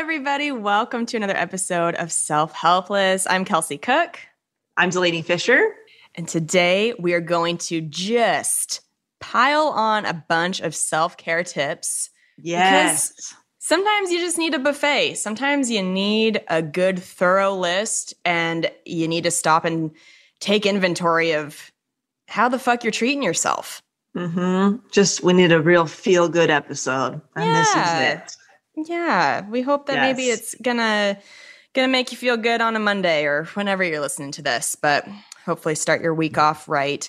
Everybody. Welcome to another episode of Self Helpless. I'm Kelsey Cook, I'm Delanie Fischer. and today we are going to just pile on a bunch of self care tips. Yes. Sometimes you just need a buffet. Sometimes you need a good, thorough list, and you need to stop and take inventory of how the fuck you're treating yourself. Mm-hmm. Just we need a real feel good episode, and this is it. Yeah, we hope that maybe it's gonna gonna make you feel good on a Monday or whenever you're listening to this. But hopefully, start your week off right.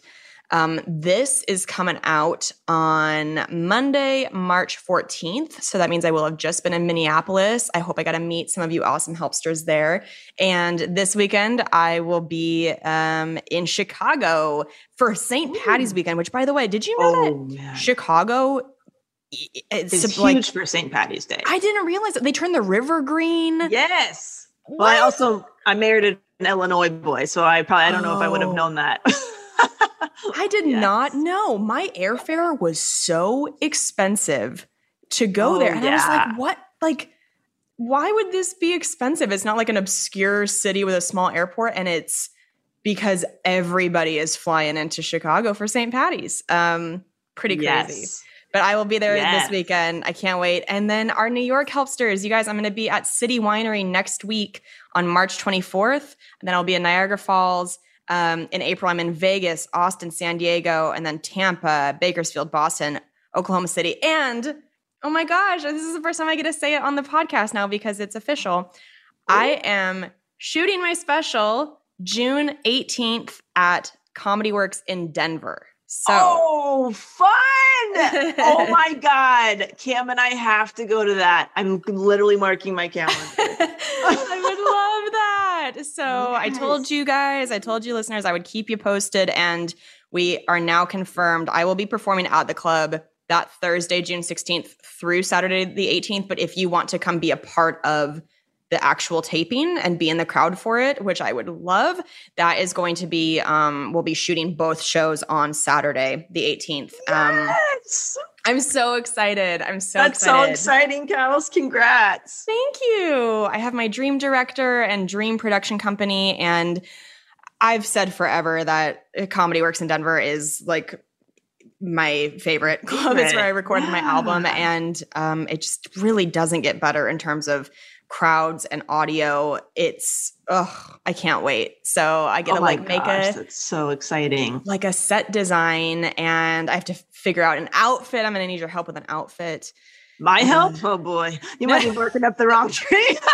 Um, this is coming out on Monday, March 14th. So that means I will have just been in Minneapolis. I hope I got to meet some of you awesome helpsters there. And this weekend, I will be um, in Chicago for St. Patty's weekend, which, by the way, did you know Oh, that man. Chicago? It's, It's like huge for St. Patty's Day. I didn't realize that they turned the river green. yes. Well, I also I married an Illinois boy, so I probably I don't know if I would have Oh. known that. I did Yes. not know. My airfare was so expensive to go Oh, there. And I was like, what? Like, why would this be expensive? It's not like an obscure city with a small airport, and it's because everybody is flying into Chicago for St. Patty's. Um, pretty crazy. Yes. But I will be there Yes. this weekend. I can't wait. And then our New York Helpsters, you guys, I'm going to be at City Winery next week on March 24th. And then I'll be in Niagara Falls. Um, in April, I'm in Vegas, Austin, San Diego, and then Tampa, Bakersfield, Boston, Oklahoma City. And oh my gosh, this is the first time I get to say it on the podcast now because it's official. I am shooting my special June 18th at Comedy Works in Denver. So Oh, fun! oh my God, Cam and I have to go to that. I'm literally marking my calendar. I would love that. So I told you guys, I told you listeners, I would keep you posted. And we are now confirmed. I will be performing at the club that Thursday, June 16th through Saturday, the 18th. But if you want to come be a part of the actual taping and be in the crowd for it, which I would love, that is going to be, um, we'll be shooting both shows on Saturday, the 18th. Um, yes. I'm so excited. I'm so That's excited. so exciting, Cows. Congrats. Thank you. I have my dream director and dream production company. And I've said forever that Comedy Works in Denver is like my favorite club. It's where I recorded my album. And um, it just really doesn't get better in terms of crowds and audio. It's, ugh, I can't wait. So I get oh to like make gosh, a that's so exciting. like a set design and I have to figure out an outfit. I'm going to need your help with an outfit. My help? Oh boy. You might be working up the wrong tree.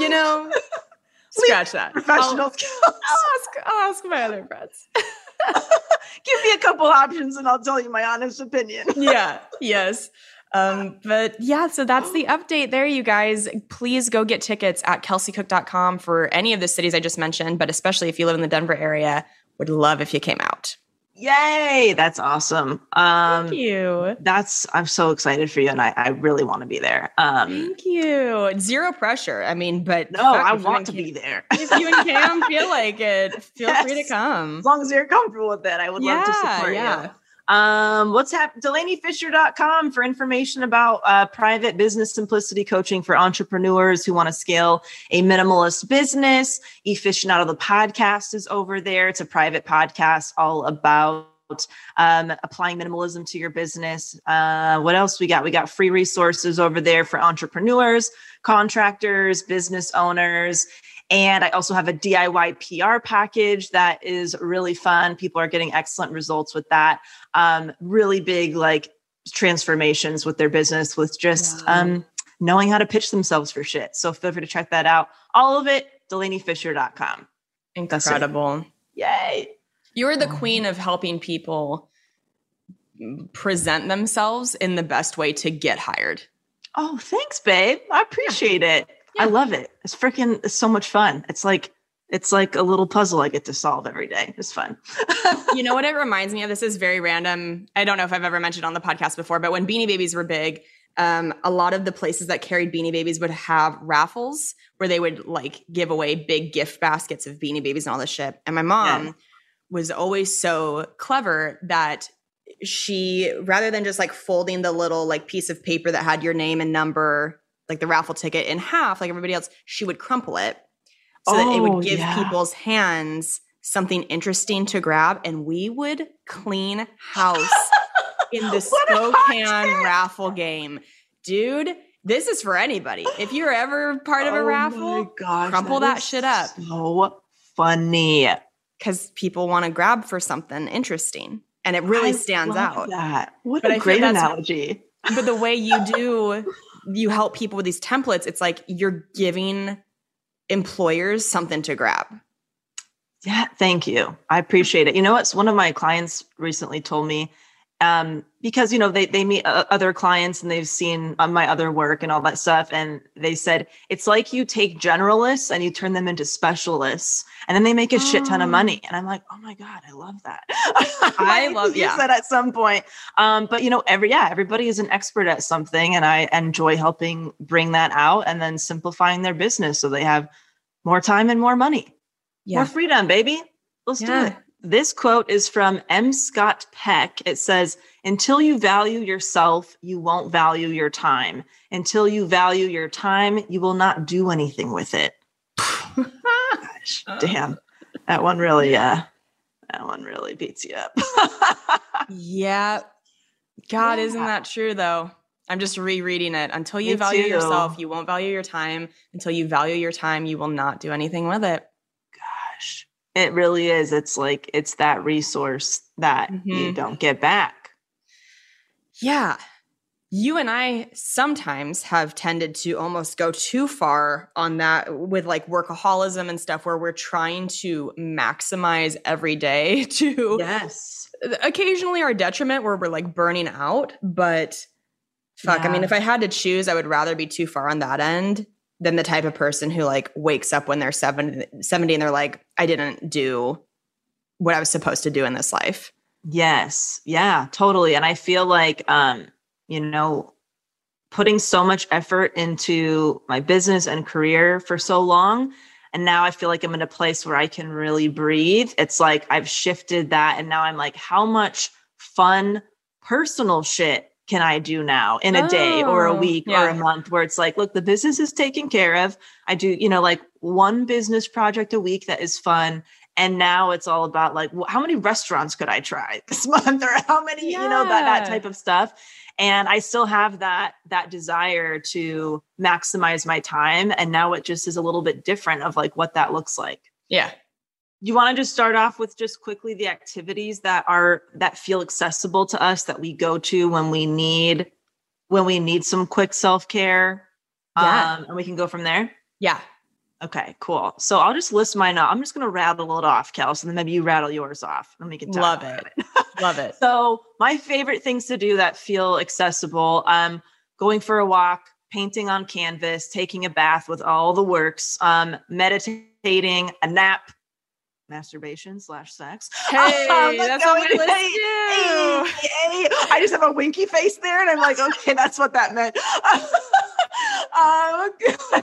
You know, scratch that. Professional I'll, skills. I'll ask. I'll ask my other friends. Give me a couple options and I'll tell you my honest opinion. yeah. Yes. Um, but yeah, so that's the update there, you guys. Please go get tickets at kelseycook.com for any of the cities I just mentioned, but especially if you live in the Denver area, would love if you came out. Yay. That's awesome. Um Thank you. that's I'm so excited for you and I, I really want to be there. Um Thank you. Zero pressure. I mean, but no, fuck, I want to Cam- be there. If you and Cam feel like it, feel free to come. As long as you're comfortable with it, I would love to support yeah. you. Um, what's happening? DelanieFischer.com for information about uh, private business simplicity coaching for entrepreneurs who want to scale a minimalist business. Efficient out of the podcast is over there. It's a private podcast all about um, applying minimalism to your business. Uh, what else we got? We got free resources over there for entrepreneurs, contractors, business owners. And I also have a DIY PR package that is really fun. People are getting excellent results with that. Um, really big, like transformations with their business, with just Wow. um, knowing how to pitch themselves for shit. So feel free to check that out. All of it, DelanieFischer.com. That's it. Incredible. Yay. You're the queen of helping people present themselves in the best way to get hired. Oh, thanks, babe. I appreciate it. I love it. It's freaking it's so much fun. It's like it's like a little puzzle I get to solve every day. It's fun. you know what it reminds me of? This is very random. I don't know if I've ever mentioned on the podcast before, but when Beanie Babies were big, um, a lot of the places that carried Beanie Babies would have raffles where they would like give away big gift baskets of Beanie Babies and all this shit. And my mom Yeah. was always so clever that she, rather than just like folding the little like piece of paper that had your name and number, like the raffle ticket in half, like everybody else, she would crumple it so that it Oh, would give yeah. people's hands something interesting to grab and we would clean house in the What a hot Spokane raffle game. Dude, this is for anybody. If you're ever part of a Oh raffle, gosh, crumple that shit up. So funny. because people want to grab for something interesting and it really I stands out. That. What But a I great analogy. But the way you do, you help people with these templates, it's like you're giving employers something to grab. Yeah, thank you. I appreciate it. You know what's one of my clients recently told me um because you know they they meet uh, other clients and they've seen uh, my other work and all that stuff and they said it's like you take generalists and you turn them into specialists and then they make a shit ton of Oh. money and I'm like, "Oh my god, I love that." I love- use yeah. that at some point. Um but you know every yeah, everybody is an expert at something and I enjoy helping bring that out and then simplifying their business so they have more time and more money. More freedom, baby. Let's do it. This quote is from M. Scott Peck. It says, Until you value yourself, you won't value your time. Until you value your time, you will not do anything with it. Gosh, damn. That one really, uh, that one really beats you up. Yeah. God, isn't that true though? I'm just rereading it. Until you Me value too. yourself, you won't value your time. Until you value your time, you will not do anything with it. It really is. It's like, it's that resource that you Mhm. don't get back. Yeah. You and I sometimes have tended to almost go too far on that with like workaholism and stuff where we're trying to maximize every day to Yes. occasionally our detriment where we're like burning out. But fuck, I mean, if I had to choose, I would rather be too far on that end than the type of person who like wakes up when they're 70, 70 and they're like, I didn't do what I was supposed to do in this life. Yes. Yeah, totally. And I feel like um, you know, putting so much effort into my business and career for so long and now I feel like I'm in a place where I can really breathe. It's like I've shifted that and now I'm like how much fun personal shit can I do now in a day or a Oh, week or a month where it's like look the business is taken care of. I do, you know, like one business project a week that is fun and now it's all about like how many restaurants could i try this month or how many you know that that type of stuff and i still have that that desire to maximize my time and now it just is a little bit different of like what that looks like Yeah. You want to just start off with just quickly the activities that are that feel accessible to us that we go to when we need when we need some quick self-care Yeah. um, and we can go from there Yeah. okay cool so i'll just list mine out i'm just going to rattle it off kels and then maybe you rattle yours off and we can Love about it. Love it. so my favorite things to do that feel accessible um going for a walk painting on canvas taking a bath with all the works um meditating a nap masturbation slash sex Hey, Um, that's going- on my list hey, hey, hey. i just have a winky face there and i'm like okay that's what that meant um,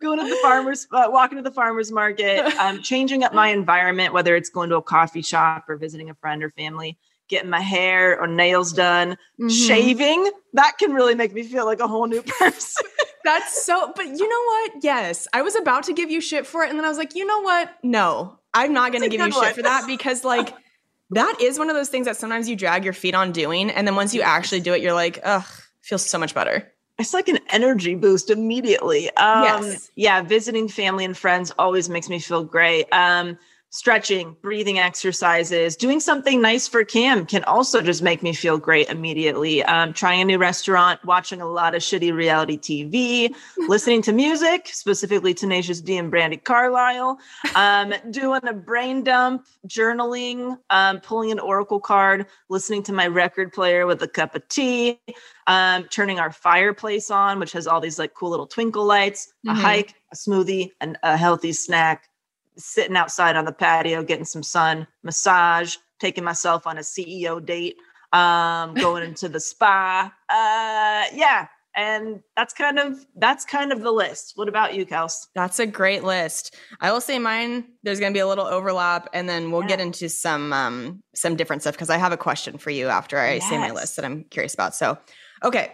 going to the farmers uh, walking to the farmers market um, changing up my environment whether it's going to a coffee shop or visiting a friend or family getting my hair or nails done Mhm. shaving that can really make me feel like a whole new person That's so, but you know what? Yes, I was about to give you shit for it. And then I was like, you know what? No, I'm not going to give you good shit for that because, like, that is one of those things that sometimes you drag your feet on doing. And then once you actually do it, you're like, ugh, feels so much better. it's like an energy boost immediately. Um, Yes. Yeah, visiting family and friends always makes me feel great. Um, stretching, breathing exercises, doing something nice for Kim can also just make me feel great immediately. Um, trying a new restaurant, watching a lot of shitty reality TV, listening to music, specifically Tenacious D and Brandi Carlile, um, doing a brain dump, journaling, um, pulling an oracle card, listening to my record player with a cup of tea, um, turning our fireplace on, which has all these like cool little twinkle lights, a Mhm. hike, a smoothie, and a healthy snack, sitting outside on the patio, getting some sun, massage, taking myself on a CEO date, um, going into the spa. Uh, yeah. And that's kind of that's kind of the list. What about you, Kels? That's a great list. I will say mine. There's going to be a little overlap, and then we'll get into some um, some different stuff because I have a question for you after I say my list that I'm curious about. So, okay,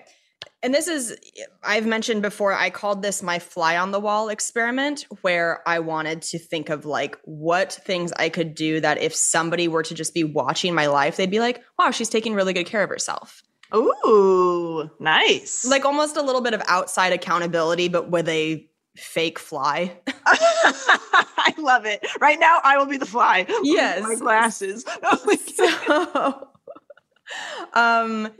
and this is I've mentioned before. I called this my fly on the wall experiment, where I wanted to think of like what things I could do that if somebody were to just be watching my life, they'd be like, "Wow, she's taking really good care of herself." Ooh, nice. Like almost a little bit of outside accountability, but with a fake fly. I love it. Right now, I will be the fly. Yes. my glasses. so um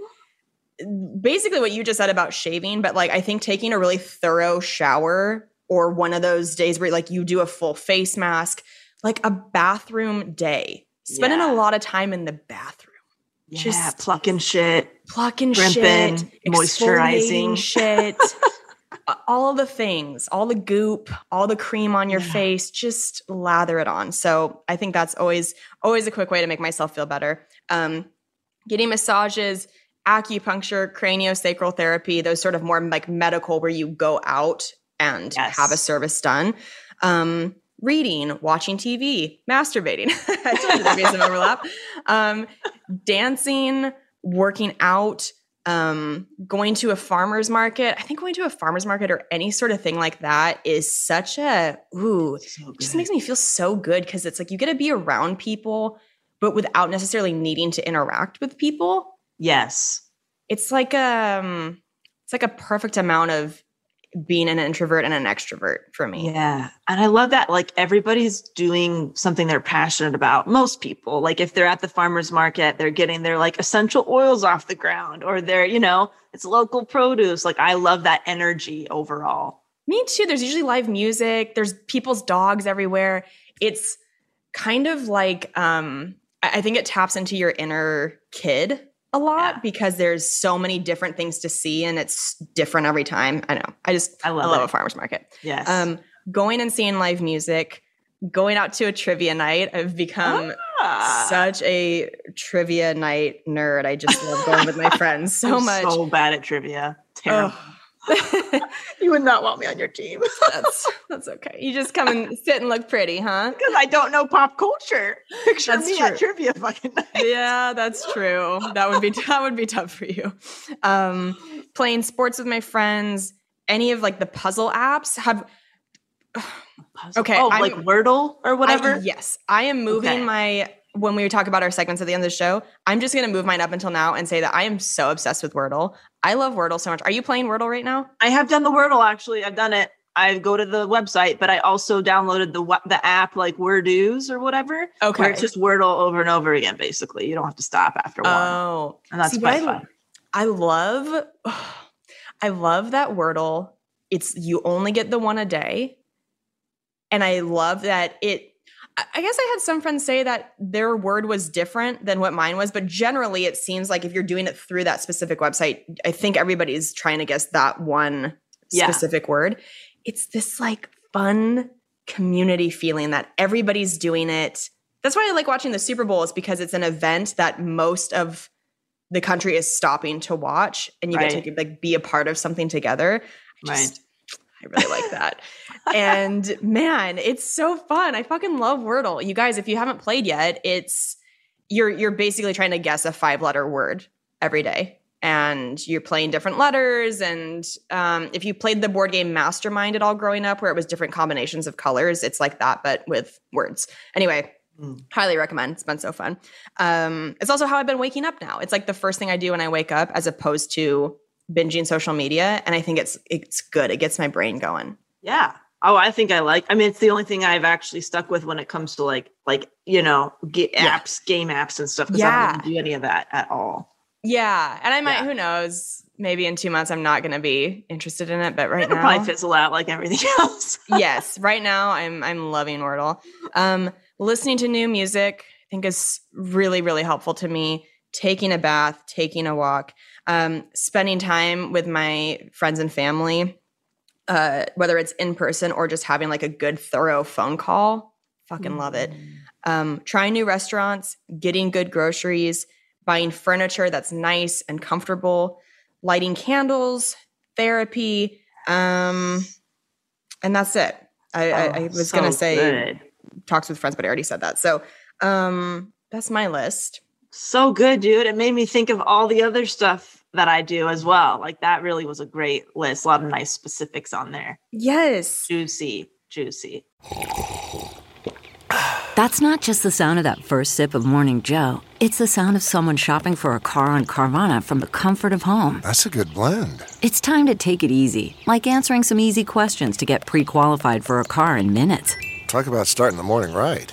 basically what you just said about shaving but like i think taking a really thorough shower or one of those days where like you do a full face mask like a bathroom day spending Yeah. a lot of time in the bathroom yeah, Just- plucking shit. plucking shit moisturizing. shit all the things all the goop all the cream on your Yeah. face just lather it on so i think that's always always a quick way to make myself feel better um getting massages acupuncture craniosacral therapy those sort of more like medical where you go out and Yes. have a service done. Um reading watching tv masturbating. I told you there'd be some overlap. Um dancing working out um going to a farmer's market. I think going to a farmer's market or any sort of thing like that is such a ooh So just makes me feel so good because it's like you get to be around people but without necessarily needing to interact with people yes. it's like um it's like a perfect amount of being an introvert and an extrovert for me Yeah. And I love that. Like everybody's doing something they're passionate about. Most people, like if they're at the farmer's market, they're getting their like essential oils off the ground or they're, you know, it's local produce. Like I love that energy overall. Me too. There's usually live music. There's people's dogs everywhere. It's kind of like um I I think it taps into your inner kid a lot Yeah. because there's so many different things to see and it's different every time. I know. I just I I love love a farmer's market. Yes. Um going and seeing live music, going out to a trivia night. I've become Ah. such a trivia night nerd. I just love going with my friends so I'm much. So bad at trivia. Terrible. Ugh. You would not want me on your team that's that's okay. You just come and sit and look pretty, huh? because I don't know pop culture. Picture That's me at true. trivia fucking night. yeah, that's true. That would be that would be tough for you. Um, playing sports with my friends, any of like the puzzle apps have. Okay, Oh, I'm- like Wordle or whatever. I, yes, I am moving Okay. my. When we talk about our segments at the end of the show, I'm just going to move mine up until now and say that I am so obsessed with Wordle. I love Wordle so much. Are you playing Wordle right now? I have done the Wordle actually. I've done it. I go to the website, but I also downloaded the the app like Wordoos or whatever. Okay. Where it's just Wordle over and over again, basically. You don't have to stop after one. Oh, and that's see, quite I- fun. I love, I love that Wordle. It's you only get the one a day, and I love that it. I guess I had some friends say that their word was different than what mine was, but generally it seems like if you're doing it through that specific website, I think everybody's trying to guess that one Yeah. specific word. It's this like fun community feeling that everybody's doing it. That's why I like watching the Super Bowl is because it's an event that most of the country is stopping to watch and you Right. get to like be a part of something together. I Right. I really like that. and man, it's so fun. I fucking love Wordle. You guys, if you haven't played yet, it's you're you're basically trying to guess a five letter word every day. And you're playing different letters. And um, if you played the board game Mastermind at all growing up, where it was different combinations of colors, it's like that, but with words. Anyway, Mm. highly recommend. It's been so fun. Um, it's also how I've been waking up now. It's like the first thing I do when I wake up, as opposed to binging social media. And I think it's it's good. It gets my brain going. Yeah. Oh, I think I like. I mean, it's the only thing I've actually stuck with when it comes to like, like you know, ga- Yeah. apps, game apps, and stuff. Because I Yeah. don't do any of that at all. Yeah, and I might. Yeah. Who knows? Maybe in two months I'm not going to be interested in it. But right It'll now, probably fizzle out like everything else. yes, right now I'm I'm loving Wordle. Um, listening to new music I think is really really helpful to me. Taking a bath, taking a walk, um, spending time with my friends and family, uh, whether it's in person or just having like a good thorough phone call. Fucking love it. Um, trying new restaurants, getting good groceries, buying furniture that's nice and comfortable, lighting candles, therapy, um, and that's it. I, I, I Oh, was so gonna say good. talks with friends, but I already said that. So um, that's my list. So good, dude. It made me think of all the other stuff that I do as well. Like that really was a great list. A lot of nice specifics on there. Yes. Juicy, juicy. That's not just the sound of that first sip of Morning Joe. It's the sound of someone shopping for a car on Carvana from the comfort of home. That's a good blend. It's time to take it easy, like answering some easy questions to get pre qualified for a car in minutes. Talk about starting the morning right.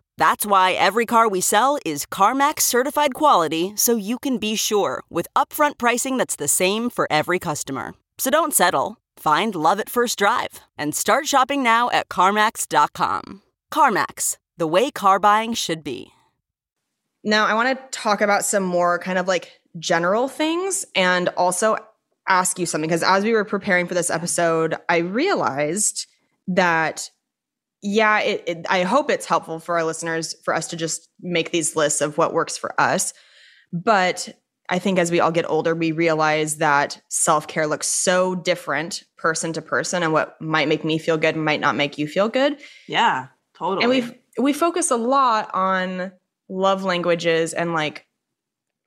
That's why every car we sell is CarMax certified quality so you can be sure with upfront pricing that's the same for every customer. So don't settle. Find love at first drive and start shopping now at CarMax.com. CarMax, the way car buying should be. Now I want to talk about some more kind of like general things and also ask you something because as we were preparing for this episode, I realized that yeah, it, it, I hope it's helpful for our listeners for us to just make these lists of what works for us. But I think as we all get older, we realize that self care looks so different person to person, and what might make me feel good might not make you feel good. Yeah, totally. And we we focus a lot on love languages and like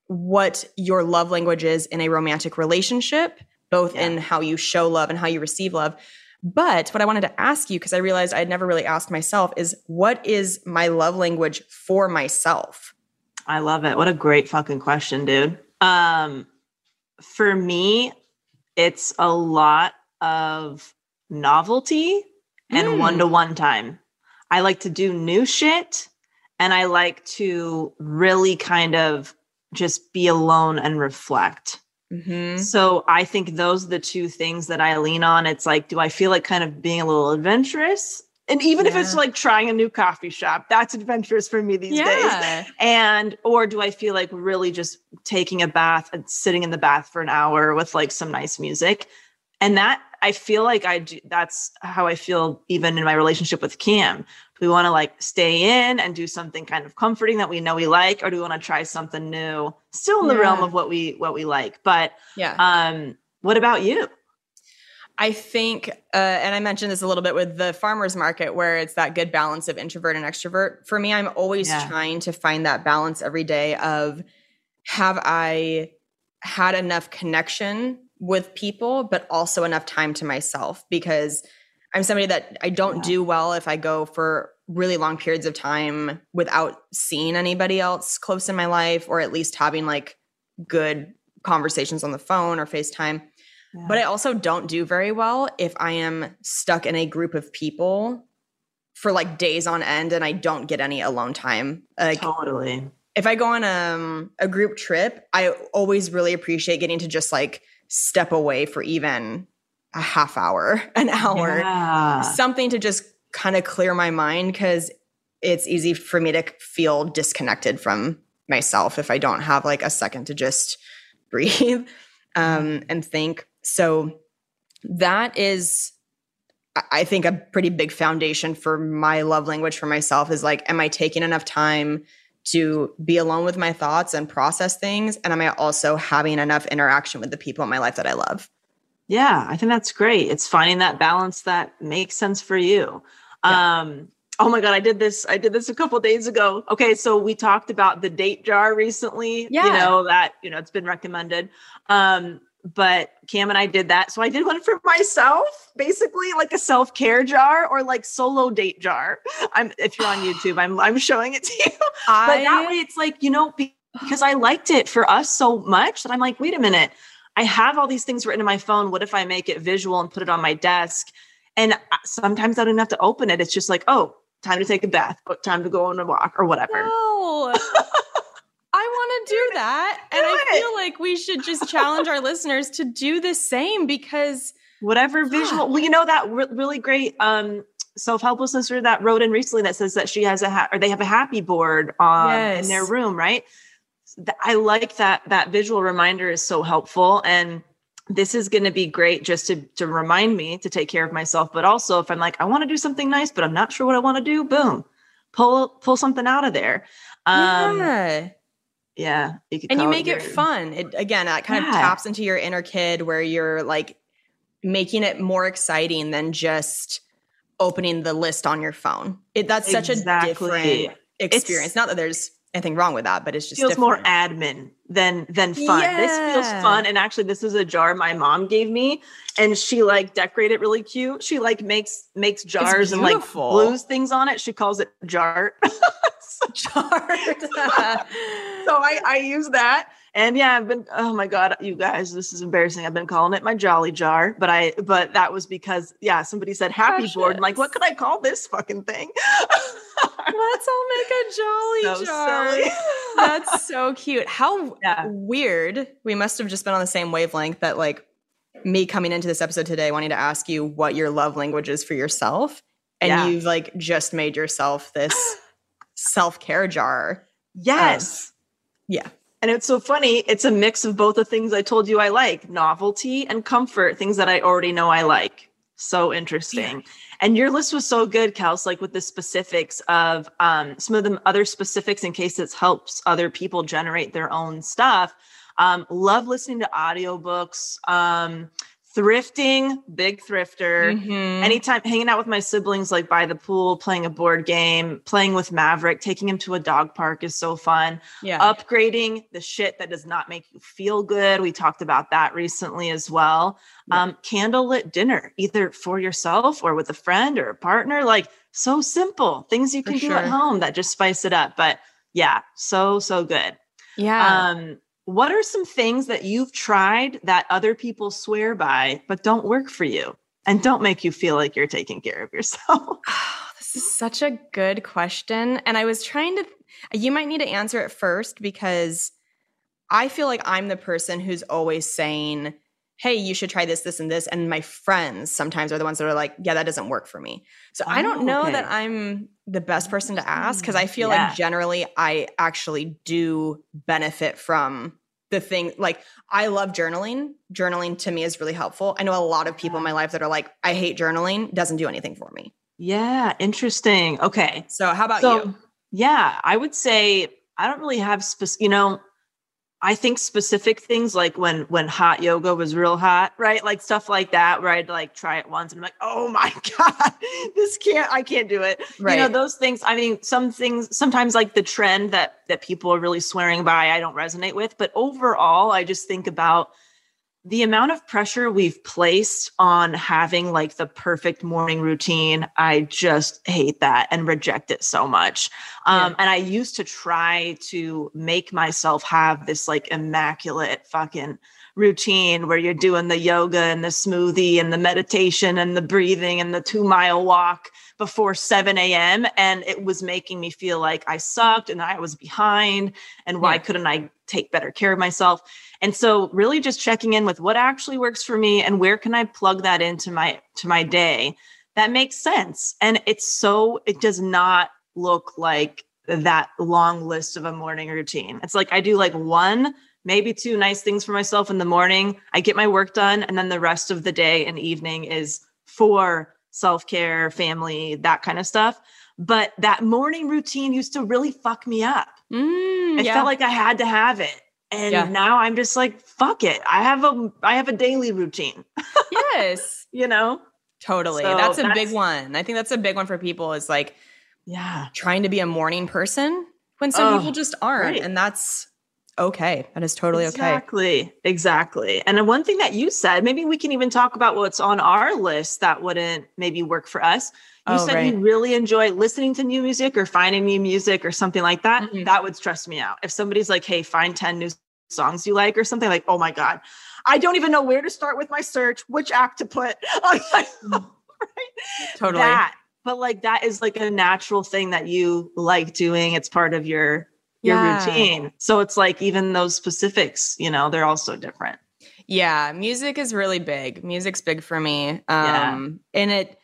what your love language is in a romantic relationship, both Yeah. in how you show love and how you receive love. But what I wanted to ask you, because I realized I had never really asked myself, is what is my love language for myself? I love it. What a great fucking question, dude. Um, for me, it's a lot of novelty and Mm. one to one time. I like to do new shit and I like to really kind of just be alone and reflect. Mm-hmm. So I think those are the two things that I lean on. It's like, do I feel like kind of being a little adventurous? And even if it's like trying a new coffee shop, that's adventurous for me these days and or do i feel like really just taking a bath and sitting in the bath for an hour with like some nice music and that i feel like i do that's how i feel even in my relationship with cam do we want to like stay in and do something kind of comforting that we know we like or do we want to try something new still in the realm of what we what we like but Yeah. um what about you I think, uh, and I mentioned this a little bit with the farmers market, where it's that good balance of introvert and extrovert. For me, I'm always Yeah. trying to find that balance every day of have I had enough connection with people, but also enough time to myself because I'm somebody that I don't Yeah. do well if I go for really long periods of time without seeing anybody else close in my life or at least having like good conversations on the phone or FaceTime. But I also don't do very well if I am stuck in a group of people for like days on end and I don't get any alone time. Like totally. if I go on um, a group trip, I always really appreciate getting to just like step away for even a half hour, an hour, Yeah. something to just kind of clear my mind because it's easy for me to feel disconnected from myself if I don't have like a second to just breathe um, and think. So that is, I- I think, a pretty big foundation for my love language for myself is like, am I taking enough time to be alone with my thoughts and process things? And am I also having enough interaction with the people in my life that I love? Yeah, I think that's great. It's finding that balance that makes sense for you. Um oh my god, I did this I did this a couple days ago. Okay, so we talked about the date jar recently. Yeah. You know that, you know, it's been recommended. Um but Cam and I did that. So I did one for myself, basically like a self-care jar or like solo date jar. I'm if you're on YouTube, I'm I'm showing it to you. But that way it's like, you know, because I liked it for us so much that I'm like, wait a minute. I have all these things written in my phone. What if I make it visual and put it on my desk? And uh, sometimes I don't even have to open it. It's just like, oh, time to take a bath, or time to go on a walk or whatever. No. I want to do that. And Do I feel like we should just challenge our listeners to do the same because Whatever visual. Well, you know that re- really great um, self-help listener that wrote in recently that says that she has a ha- or they have a happy board um, in their room, right? I like that that visual reminder is so helpful and this is going to be great just to to remind me to take care of myself but also if i'm like i want to do something nice but i'm not sure what i want to do boom pull pull something out of there um yeah, yeah. you And you make it your- fun. It again, it kind Yeah. of taps into your inner kid where you're like making it more exciting than just opening the list on your phone. It that's such a Exactly. different experience. Not that there's anything wrong with that, but it's just feels more admin than than fun. This feels fun. And actually, this is a jar my mom gave me, and she like decorated it really cute. She like makes makes jars and like glues things on it. She calls it jar. Chart. so I I use that. And yeah, I've been oh my god, you guys, this is embarrassing. I've been calling it my jolly jar, but I but that was because yeah, somebody said happy board. I'm like, what could I call this fucking thing? Let's all make a jolly So jar. That's so cute. How Yeah. weird. We must have just been on the same wavelength that like me coming into this episode today wanting to ask you what your love language is for yourself and Yeah. you've like just made yourself this self-care jar. yes. Yeah. And it's so funny. It's a mix of both the things I told you I like novelty and comfort, things that I already know I like. So interesting. And your list was so good, Kels, like with the specifics of um, some of the other specifics in case it helps other people generate their own stuff. Um, love listening to audiobooks. Um, thrifting, big thrifter Mhm. anytime hanging out with my siblings like by the pool playing a board game playing with maverick taking him to a dog park is so fun. Yeah. upgrading the shit that does not make you feel good. We talked about that recently as well. Um candlelit dinner either for yourself or with a friend or a partner like so simple. Things you can do at home that just spice it up. But yeah so so good. Yeah. um, what are some things that you've tried that other people swear by but don't work for you and don't make you feel like you're taking care of yourself? Oh, this is such a good question. And I was trying to, you might need to answer it first because I feel like I'm the person who's always saying, hey, you should try this, this, and this. And my friends sometimes are the ones that are like, yeah, that doesn't work for me. So I don't Oh, know okay. that I'm the best person to ask because I feel Yeah. like generally I actually do benefit from the thing. Like I love journaling. Journaling to me is really helpful. I know a lot of people in my life that are like, I hate journaling, doesn't do anything for me. Yeah, interesting. Okay. So how about so, you? yeah, I would say I don't really have specific, you know, I think specific things like when when hot yoga was real hot, right? Like stuff like that, where I'd like try it once and I'm like, oh my God, this can't, I can't do it. Right. You know, those things, I mean, some things, sometimes like the trend that that people are really swearing by, I don't resonate with. But overall, I just think about the amount of pressure we've placed on having like the perfect morning routine i just hate that and reject it so much um and i used to try to make myself have this like immaculate fucking routine where you're doing the yoga and the smoothie and the meditation and the breathing and the two mile walk before 7 a.m. And it was making me feel like I sucked and I was behind. And why Yeah. couldn't I take better care of myself? And so really just checking in with what actually works for me and where can I plug that into my to my day that makes sense. And it's so it does not look like that long list of a morning routine. It's like I do like one, maybe two nice things for myself in the morning. I get my work done and then the rest of the day and evening is for self-care, family, that kind of stuff. But that morning routine used to really fuck me up. Mm, I yeah. felt like I had to have it. And Yeah. now I'm just like, fuck it. I have a I have a daily routine, yes, you know? totally. So that's a that's- big one. I think that's a big one for people is like Yeah. trying to be a morning person when some Oh, people just aren't. right. And that's okay. That is totally okay. Exactly. Exactly. And one thing that you said, maybe we can even talk about what's on our list that wouldn't maybe work for us. You Oh, said right. you really enjoy listening to new music or finding new music or something like that. Mhm. That would stress me out. If somebody's like, hey, find 10 new songs you like or something like, oh my God, I don't even know where to start with my search, which app to put. Like, right? Totally. That, but like that is like a natural thing that you like doing. It's part of your your Yeah. routine. So it's like even those specifics, you know, they're also different. Yeah, music is really big. Music's big for me. Yeah. Um and it,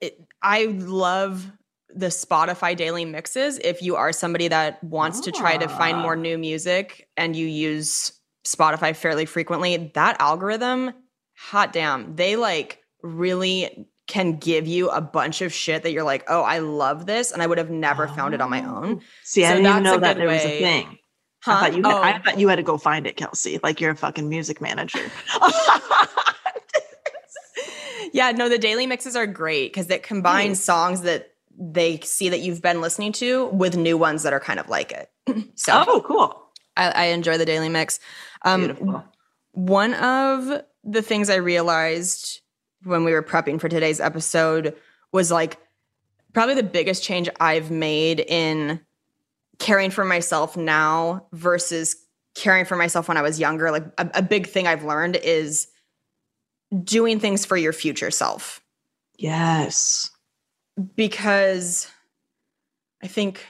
it I love the Spotify daily mixes if you are somebody that wants to try to find more Ah. new music and you use Spotify fairly frequently, that algorithm, hot damn, they like really can give you a bunch of shit that you're like, "Oh, I love this," and I would have never found it on my own. See, I didn't even know that there was a thing. Huh? I thought you had, Oh. I thought you had to go find it, Kelsey. Like you're a fucking music manager. Yeah, no, the daily mixes are great because it combines songs that they see that you've been listening to with new ones that are kind of like it. so oh, cool. I, I enjoy the daily mix. Um, Beautiful. one of the things I realized when we were prepping for today's episode was like probably the biggest change I've made in caring for myself now versus caring for myself when I was younger. Like a, a big thing I've learned is doing things for your future self Yes. Because I think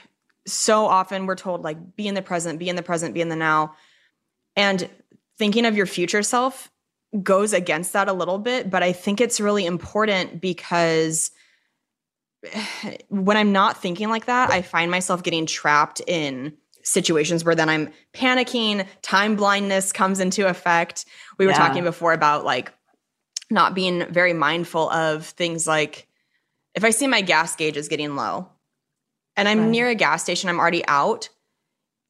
so often we're told like be in the present, be in the present, be in the now. And thinking of your future self goes against that a little bit, but I think it's really important because when I'm not thinking like that, I find myself getting trapped in situations where then I'm panicking, time blindness comes into effect. We were Yeah. talking before about like not being very mindful of things like if I see my gas gauge is getting low and I'm Right. near a gas station, I'm already out,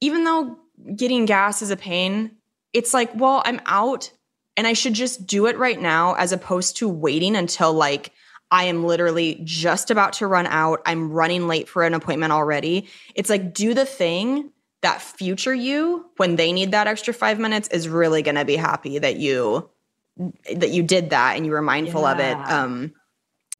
even though getting gas is a pain, it's like, well, I'm out and I should just do it right now as opposed to waiting until like I am literally just about to run out. I'm running late for an appointment already. It's like, do the thing that future you, when they need that extra five minutes, is really going to be happy that you that you did that and you were mindful of it. Um,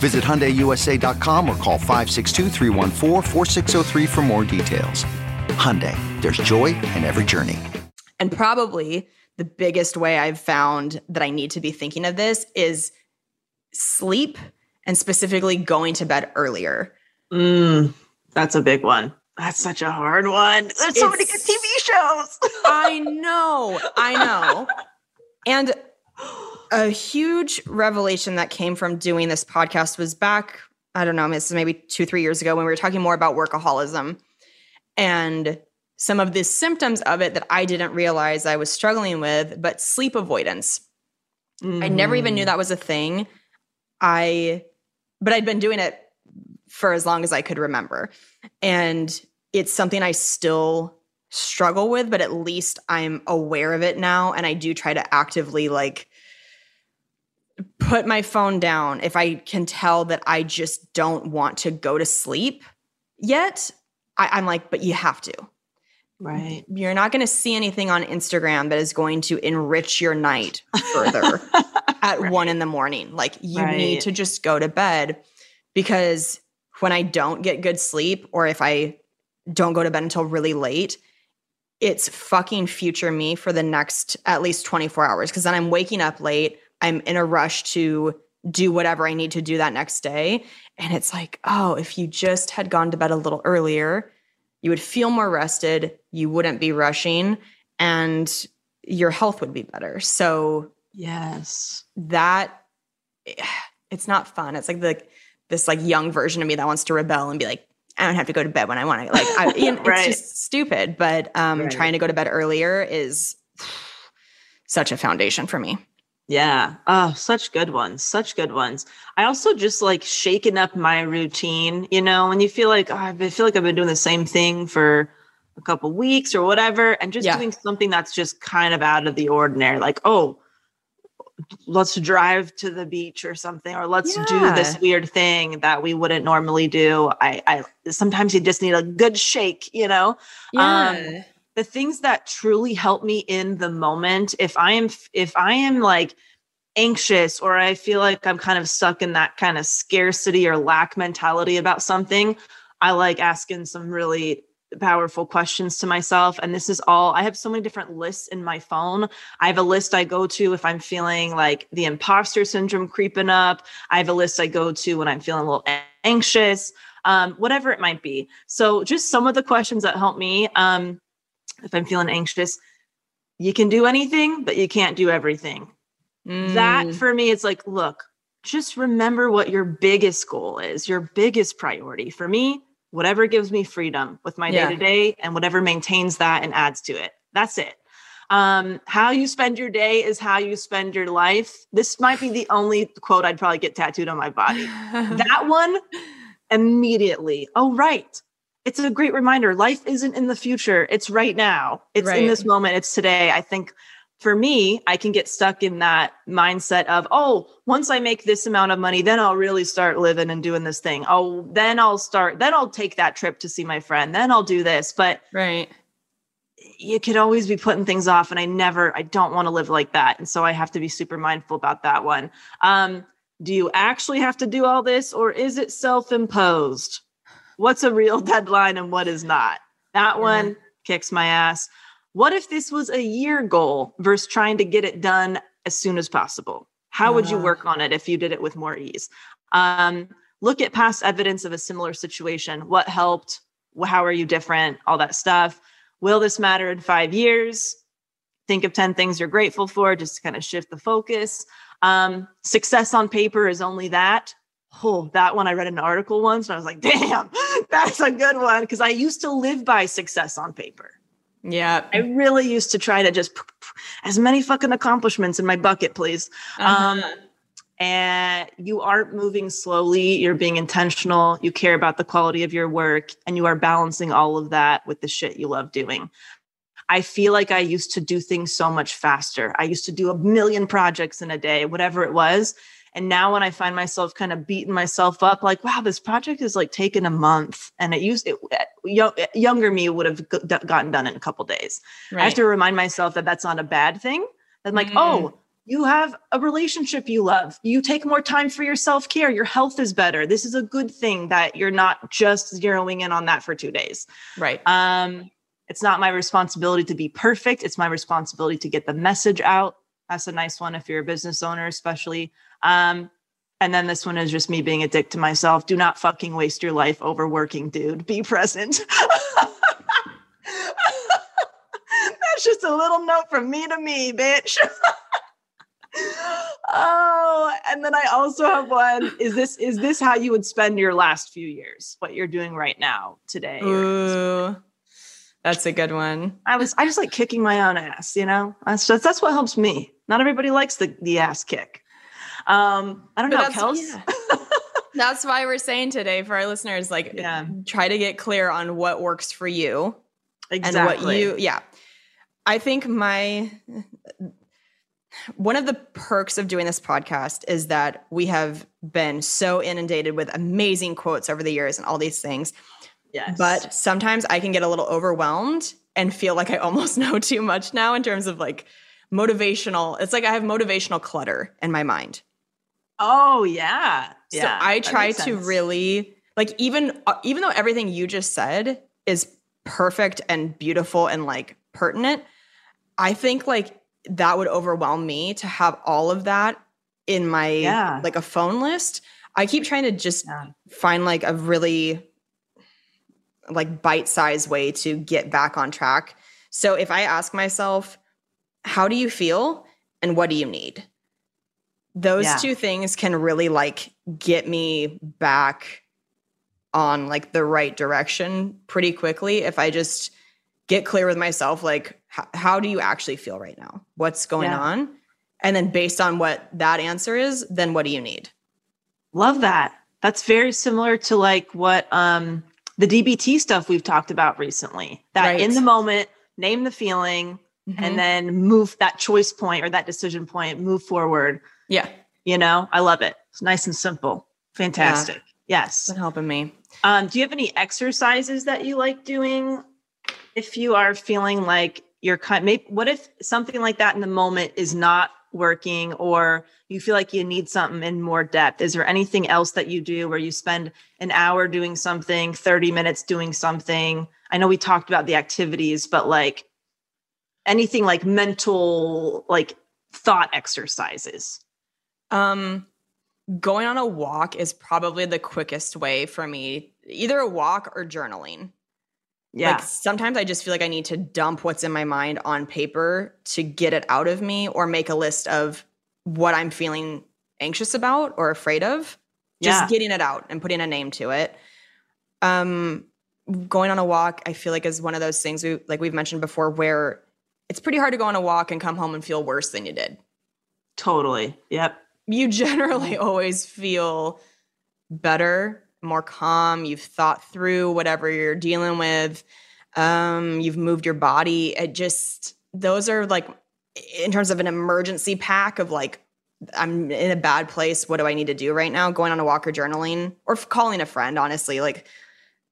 Visit HyundaiUSA.com or call 562-314-4603 for more details. Hyundai, there's joy in every journey. And probably the biggest way I've found that I need to be thinking of this is sleep and specifically going to bed earlier. Mm, that's a big one. That's such a hard one. There's so many good TV shows. I know. I know. And a huge revelation that came from doing this podcast was back, I don't know, this is maybe two, three years ago when we were talking more about workaholism and some of the symptoms of it that I didn't realize I was struggling with, but sleep avoidance. I never even Mm. knew that was a thing. I, but I'd been doing it for as long as I could remember. And it's something I still struggle with, but at least I'm aware of it now. And I do try to actively like put my phone down if I can tell that I just don't want to go to sleep yet. I, I'm like, but you have to. Right. You're not going to see anything on Instagram that is going to enrich your night further at one in the morning. Like you need to just go to bed because when I don't get good sleep or if I don't go to bed until really late, it's fucking future me for the next at least 24 hours because then I'm waking up late. I'm in a rush to do whatever I need to do that next day. And it's like, oh, if you just had gone to bed a little earlier, you would feel more rested, you wouldn't be rushing, and your health would be better. So Yes. that it's not fun. It's like the this like young version of me that wants to rebel and be like, I don't have to go to bed when I want to. Like, I, you know, Right. it's just stupid. But um, Right. trying to go to bed earlier is such a foundation for me. Yeah. Oh, such good ones. Such good ones. I also just like shaking up my routine, you know, when you feel like oh, I feel like I've been doing the same thing for a couple weeks or whatever, and just Yeah. doing something that's just kind of out of the ordinary. Like, oh, let's drive to the beach or something, or let's do this weird thing that we wouldn't normally do. I, I sometimes you just need a good shake, you know. Um, the things that truly help me in the moment if i am if i am like anxious or i feel like i'm kind of stuck in that kind of scarcity or lack mentality about something i like asking some really powerful questions to myself and this is all i have so many different lists in my phone. I have a list i go to if i'm feeling like the imposter syndrome creeping up. I have a list i go to when i'm feeling a little anxious um, whatever it might be. So just some of the questions that help me um, if I'm feeling anxious, you can do anything, but you can't do everything. That Mm. for me, it's like, look, just remember what your biggest goal is, your biggest priority. For me, whatever gives me freedom with my day to day and whatever maintains that and adds to it. That's it. Um, how you spend your day is how you spend your life. This might be the only quote I'd probably get tattooed on my body. that one immediately. Oh, right. It's a great reminder. Life isn't in the future. It's right now. It's in this moment. It's today. I think for me, I can get stuck in that mindset of, oh, once I make this amount of money, then I'll really start living and doing this thing. Oh, then I'll start, then I'll take that trip to see my friend. Then I'll do this. But right. you could always be putting things off. And I never, I don't want to live like that. And so I have to be super mindful about that one. Um, do you actually have to do all this or is it self imposed? What's a real deadline and what is not? That one kicks my ass. What if this was a year goal versus trying to get it done as soon as possible? How would you Ah. work on it if you did it with more ease? Um, look at past evidence of a similar situation. What helped? How are you different? All that stuff. Will this matter in five years? Think of 10 things you're grateful for, just to kind of shift the focus. Um, success on paper is only that. Oh, that one I read an article once and I was like, damn, that's a good one. Cause I used to live by success on paper. Yeah. I really used to try to just as many fucking accomplishments in my bucket, please. Um, Uh-huh. and you aren't moving slowly. You're being intentional. You care about the quality of your work, and you are balancing all of that with the shit you love doing. I feel like I used to do things so much faster. I used to do a million projects in a day, whatever it was. And now when I find myself kind of beating myself up, like, wow, this project is like taken a month And it used it, yo- younger me would have gotten done in a couple days. I have to remind myself that that's not a bad thing. That I'm like, Mm. oh, you have a relationship you love. You take more time for your self care. Your health is better. This is a good thing that you're not just zeroing in on that for two days. Right. Um, it's not my responsibility to be perfect. It's my responsibility to get the message out. That's a nice one if you're a business owner, especially. Um, and then this one is just me being a dick to myself. Do not fucking waste your life overworking, dude. Be present. That's just a little note from me to me, bitch. oh, and then I also have one. Is this is this how you would spend your last few years? What you're doing right now, today? Ooh, that's a good one. I was I just like kicking my own ass, you know. That's that's, that's what helps me. Not everybody likes the the ass kick. Um, I don't But know, that's- Kels. yeah. That's why we're saying today for our listeners, like, Yeah. try to get clear on what works for you Exactly. and what you, yeah. I think my one of the perks of doing this podcast is that we have been so inundated with amazing quotes over the years and all these things. yes. But sometimes I can get a little overwhelmed and feel like I almost know too much now in terms of like motivational. It's like I have motivational clutter in my mind. oh yeah, So yeah. I try to really like even uh, even though everything you just said is perfect and beautiful and like pertinent, I think like that would overwhelm me to have all of that in my Yeah. like a phone list. I keep trying to just Yeah. find like a really like bite-sized way to get back on track. So if I ask myself, how do you feel and what do you need? Those Yeah. two things can really like get me back on like the right direction pretty quickly if I just get clear with myself like h- how do you actually feel right now? What's going Yeah. on? And then based on what that answer is, then what do you need? Love that. That's very similar to like what um the DBT stuff we've talked about recently. That Right. in the moment, name the feeling Mhm. and then move that choice point or that decision point, move forward. yeah, You know, I love it. It's nice and simple. Fantastic. Yes. it's been helping me. Um, do you have any exercises that you like doing if you are feeling like you're kind maybe what if something like that in the moment is not working or you feel like you need something in more depth is there anything else that you do where you spend an hour doing something 30 minutes doing something i know we talked about the activities but like anything like mental like thought exercises Um, going on a walk is probably the quickest way for me, either a walk or journaling. yeah Like sometimes I just feel like I need to dump what's in my mind on paper to get it out of me or make a list of what I'm feeling anxious about or afraid of. Just Yeah. getting it out and putting a name to it. Um going on a walk, I feel like is one of those things we like we've mentioned before where it's pretty hard to go on a walk and come home and feel worse than you did. totally yep You generally always feel better, more calm. You've thought through whatever you're dealing with. Um, you've moved your body. It just those are like in terms of an emergency pack of like I'm in a bad place. What do I need to do right now? Going on a walk or journaling or calling a friend. Honestly, like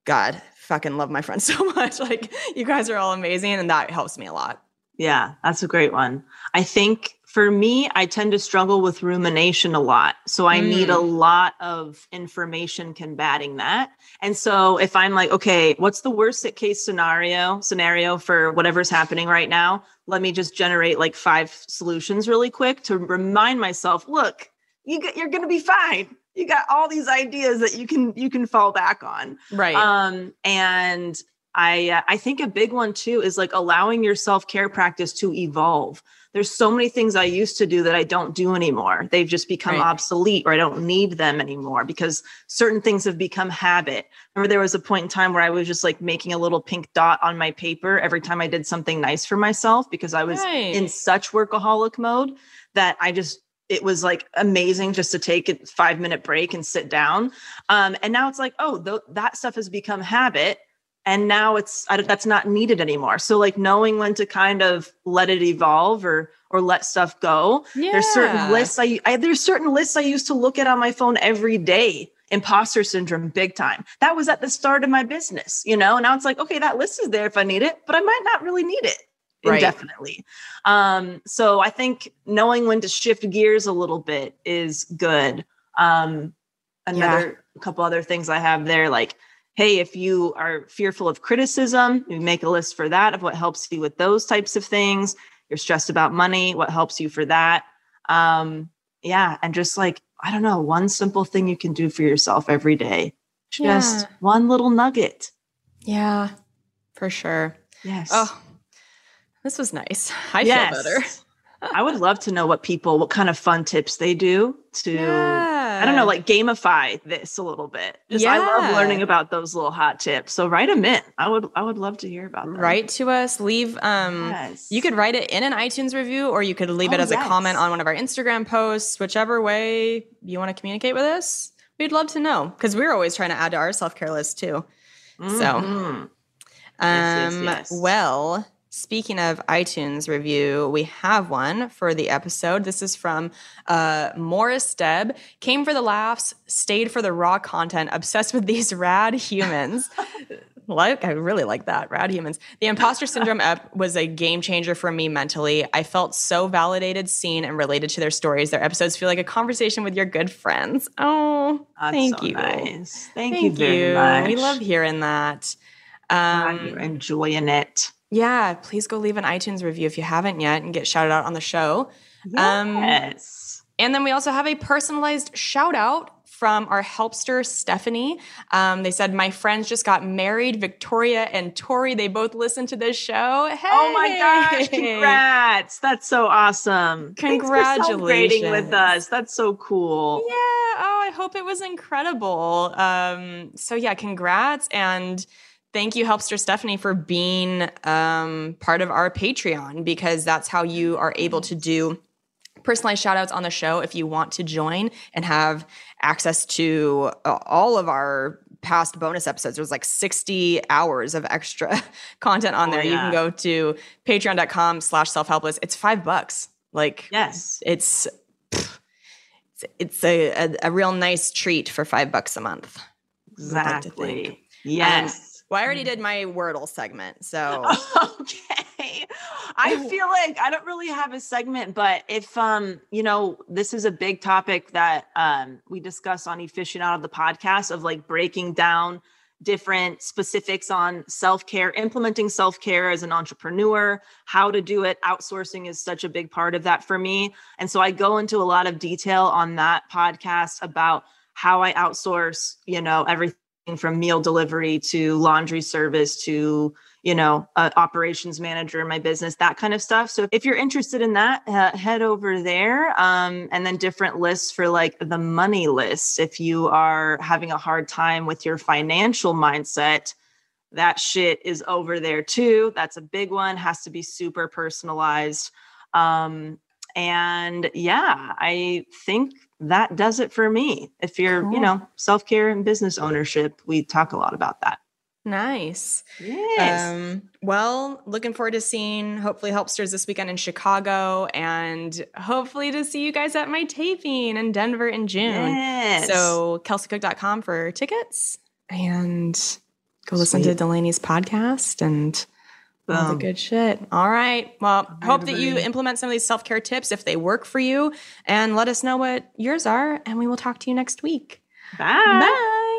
God, fucking love my friends so much. Like you guys are all amazing, and that helps me a lot. Yeah, that's a great one. I think for me, I tend to struggle with rumination a lot. So I need a lot of information combating that. And so if I'm like, okay, what's the worst case scenario scenario for whatever's happening right now? Let me just generate like five solutions really quick to remind myself, look, you get, you're going to be fine. You got all these ideas that you can you can fall back on. Right. Um, and I uh, I think a big one too is like allowing your self care practice to evolve. There's so many things I used to do that I don't do anymore. They've just become Right. obsolete or I don't need them anymore because certain things have become habit. Remember there was a point in time where I was just like making a little pink dot on my paper every time I did something nice for myself because I was in such workaholic mode that I just it was like amazing just to take a five minute break and sit down. Um, and now it's like, oh, th- that stuff has become habit. And now it's I, that's not needed anymore. So like knowing when to kind of let it evolve or or let stuff go. yeah. There's certain lists I, I there's certain lists I used to look at on my phone every day imposter syndrome big time. That was at the start of my business, you know. Now it's like, okay, that list is there if I need it, but I might not really need it Right. indefinitely. Um, so I think knowing when to shift gears a little bit is good. Um, another couple other things I have there, like, hey, if you are fearful of criticism, you make a list for that of what helps you with those types of things. You're stressed about money, what helps you for that. Um, yeah, and just like, I don't know, one simple thing you can do for yourself every day. Just Yeah. one little nugget. Yeah, for sure. Yes. Oh, this was nice. I Yes. feel better. I would love to know what people, what kind of fun tips they do to, I don't know, like gamify this a little bit. Just I love learning about those little hot tips. So write them in. I would, I would love to hear about them. write to us leave um Yes. you could write it in an itunes review or you could leave it Oh, as a comment on one of our instagram posts whichever way you want to communicate with us we'd love to know because we're always trying to add to our self-care list too so Mhm. Yes, yes, um yes. well speaking of itunes review we have one for the episode this is from uh morris deb came for the laughs stayed for the raw content obsessed with these rad humans like I really like that. Rad humans. The imposter syndrome ep was a game changer for me mentally. I felt so validated, seen, and related to their stories. Their episodes feel like a conversation with your good friends. Oh, That's thank so you. nice. Thank, Thank you very much. We love hearing that. Um, you're enjoying it. Yeah, please go leave an iTunes review if you haven't yet and get shouted out on the show. Um, Yes. And then we also have a personalized shout out from our helpster, Stephanie. Um, they said, My friends just got married, Victoria and Tori. They both listen to this show. Hey! Oh my gosh, congrats. That's so awesome. Congratulations. with us. That's so cool. Yeah. Oh, I hope it was incredible. Um, so yeah, congrats and thank you, Helpster Stephanie, for being um, part of our Patreon because that's how you are able to do personalized shout outs on the show if you want to join and have access to uh, all of our past bonus episodes. There's like 60 hours of extra content on Oh, there. You can go to patreon.com slash self-helpless. It's five bucks. Like Yes. it's it's, a, a, a real nice treat for five bucks a month I'd like to think. Well i already did my wordle segment so okay. I feel like I don't really have a segment, but if um, you know, this is a big topic that um we discuss on Efficient Out of the podcast of like breaking down different specifics on self-care, implementing self-care as an entrepreneur, how to do it. Outsourcing is such a big part of that for me. And so I go into a lot of detail on that podcast about how I outsource, you know, everything from meal delivery to laundry service to you know uh, operations manager in my business that kind of stuff. So if you're interested in that uh, head over there um, and then different lists for like the money list. If you are having a hard time with your financial mindset that shit is over there too. That's a big one has to be super personalized. Um, and yeah i think that does it for me. If you're you know self-care and business ownership we talk a lot about that. Nice. Yes. Um, well, looking forward to seeing hopefully Helpsters this weekend in Chicago and hopefully to see you guys at my taping in Denver in June. Yes. So kelseycook.com for tickets and go listen to Delanie's podcast and all the Boom. good shit. All right. Well, right, hope that you implement some of these self-care tips if they work for you and let us know what yours are and we will talk to you next week. Bye. Bye.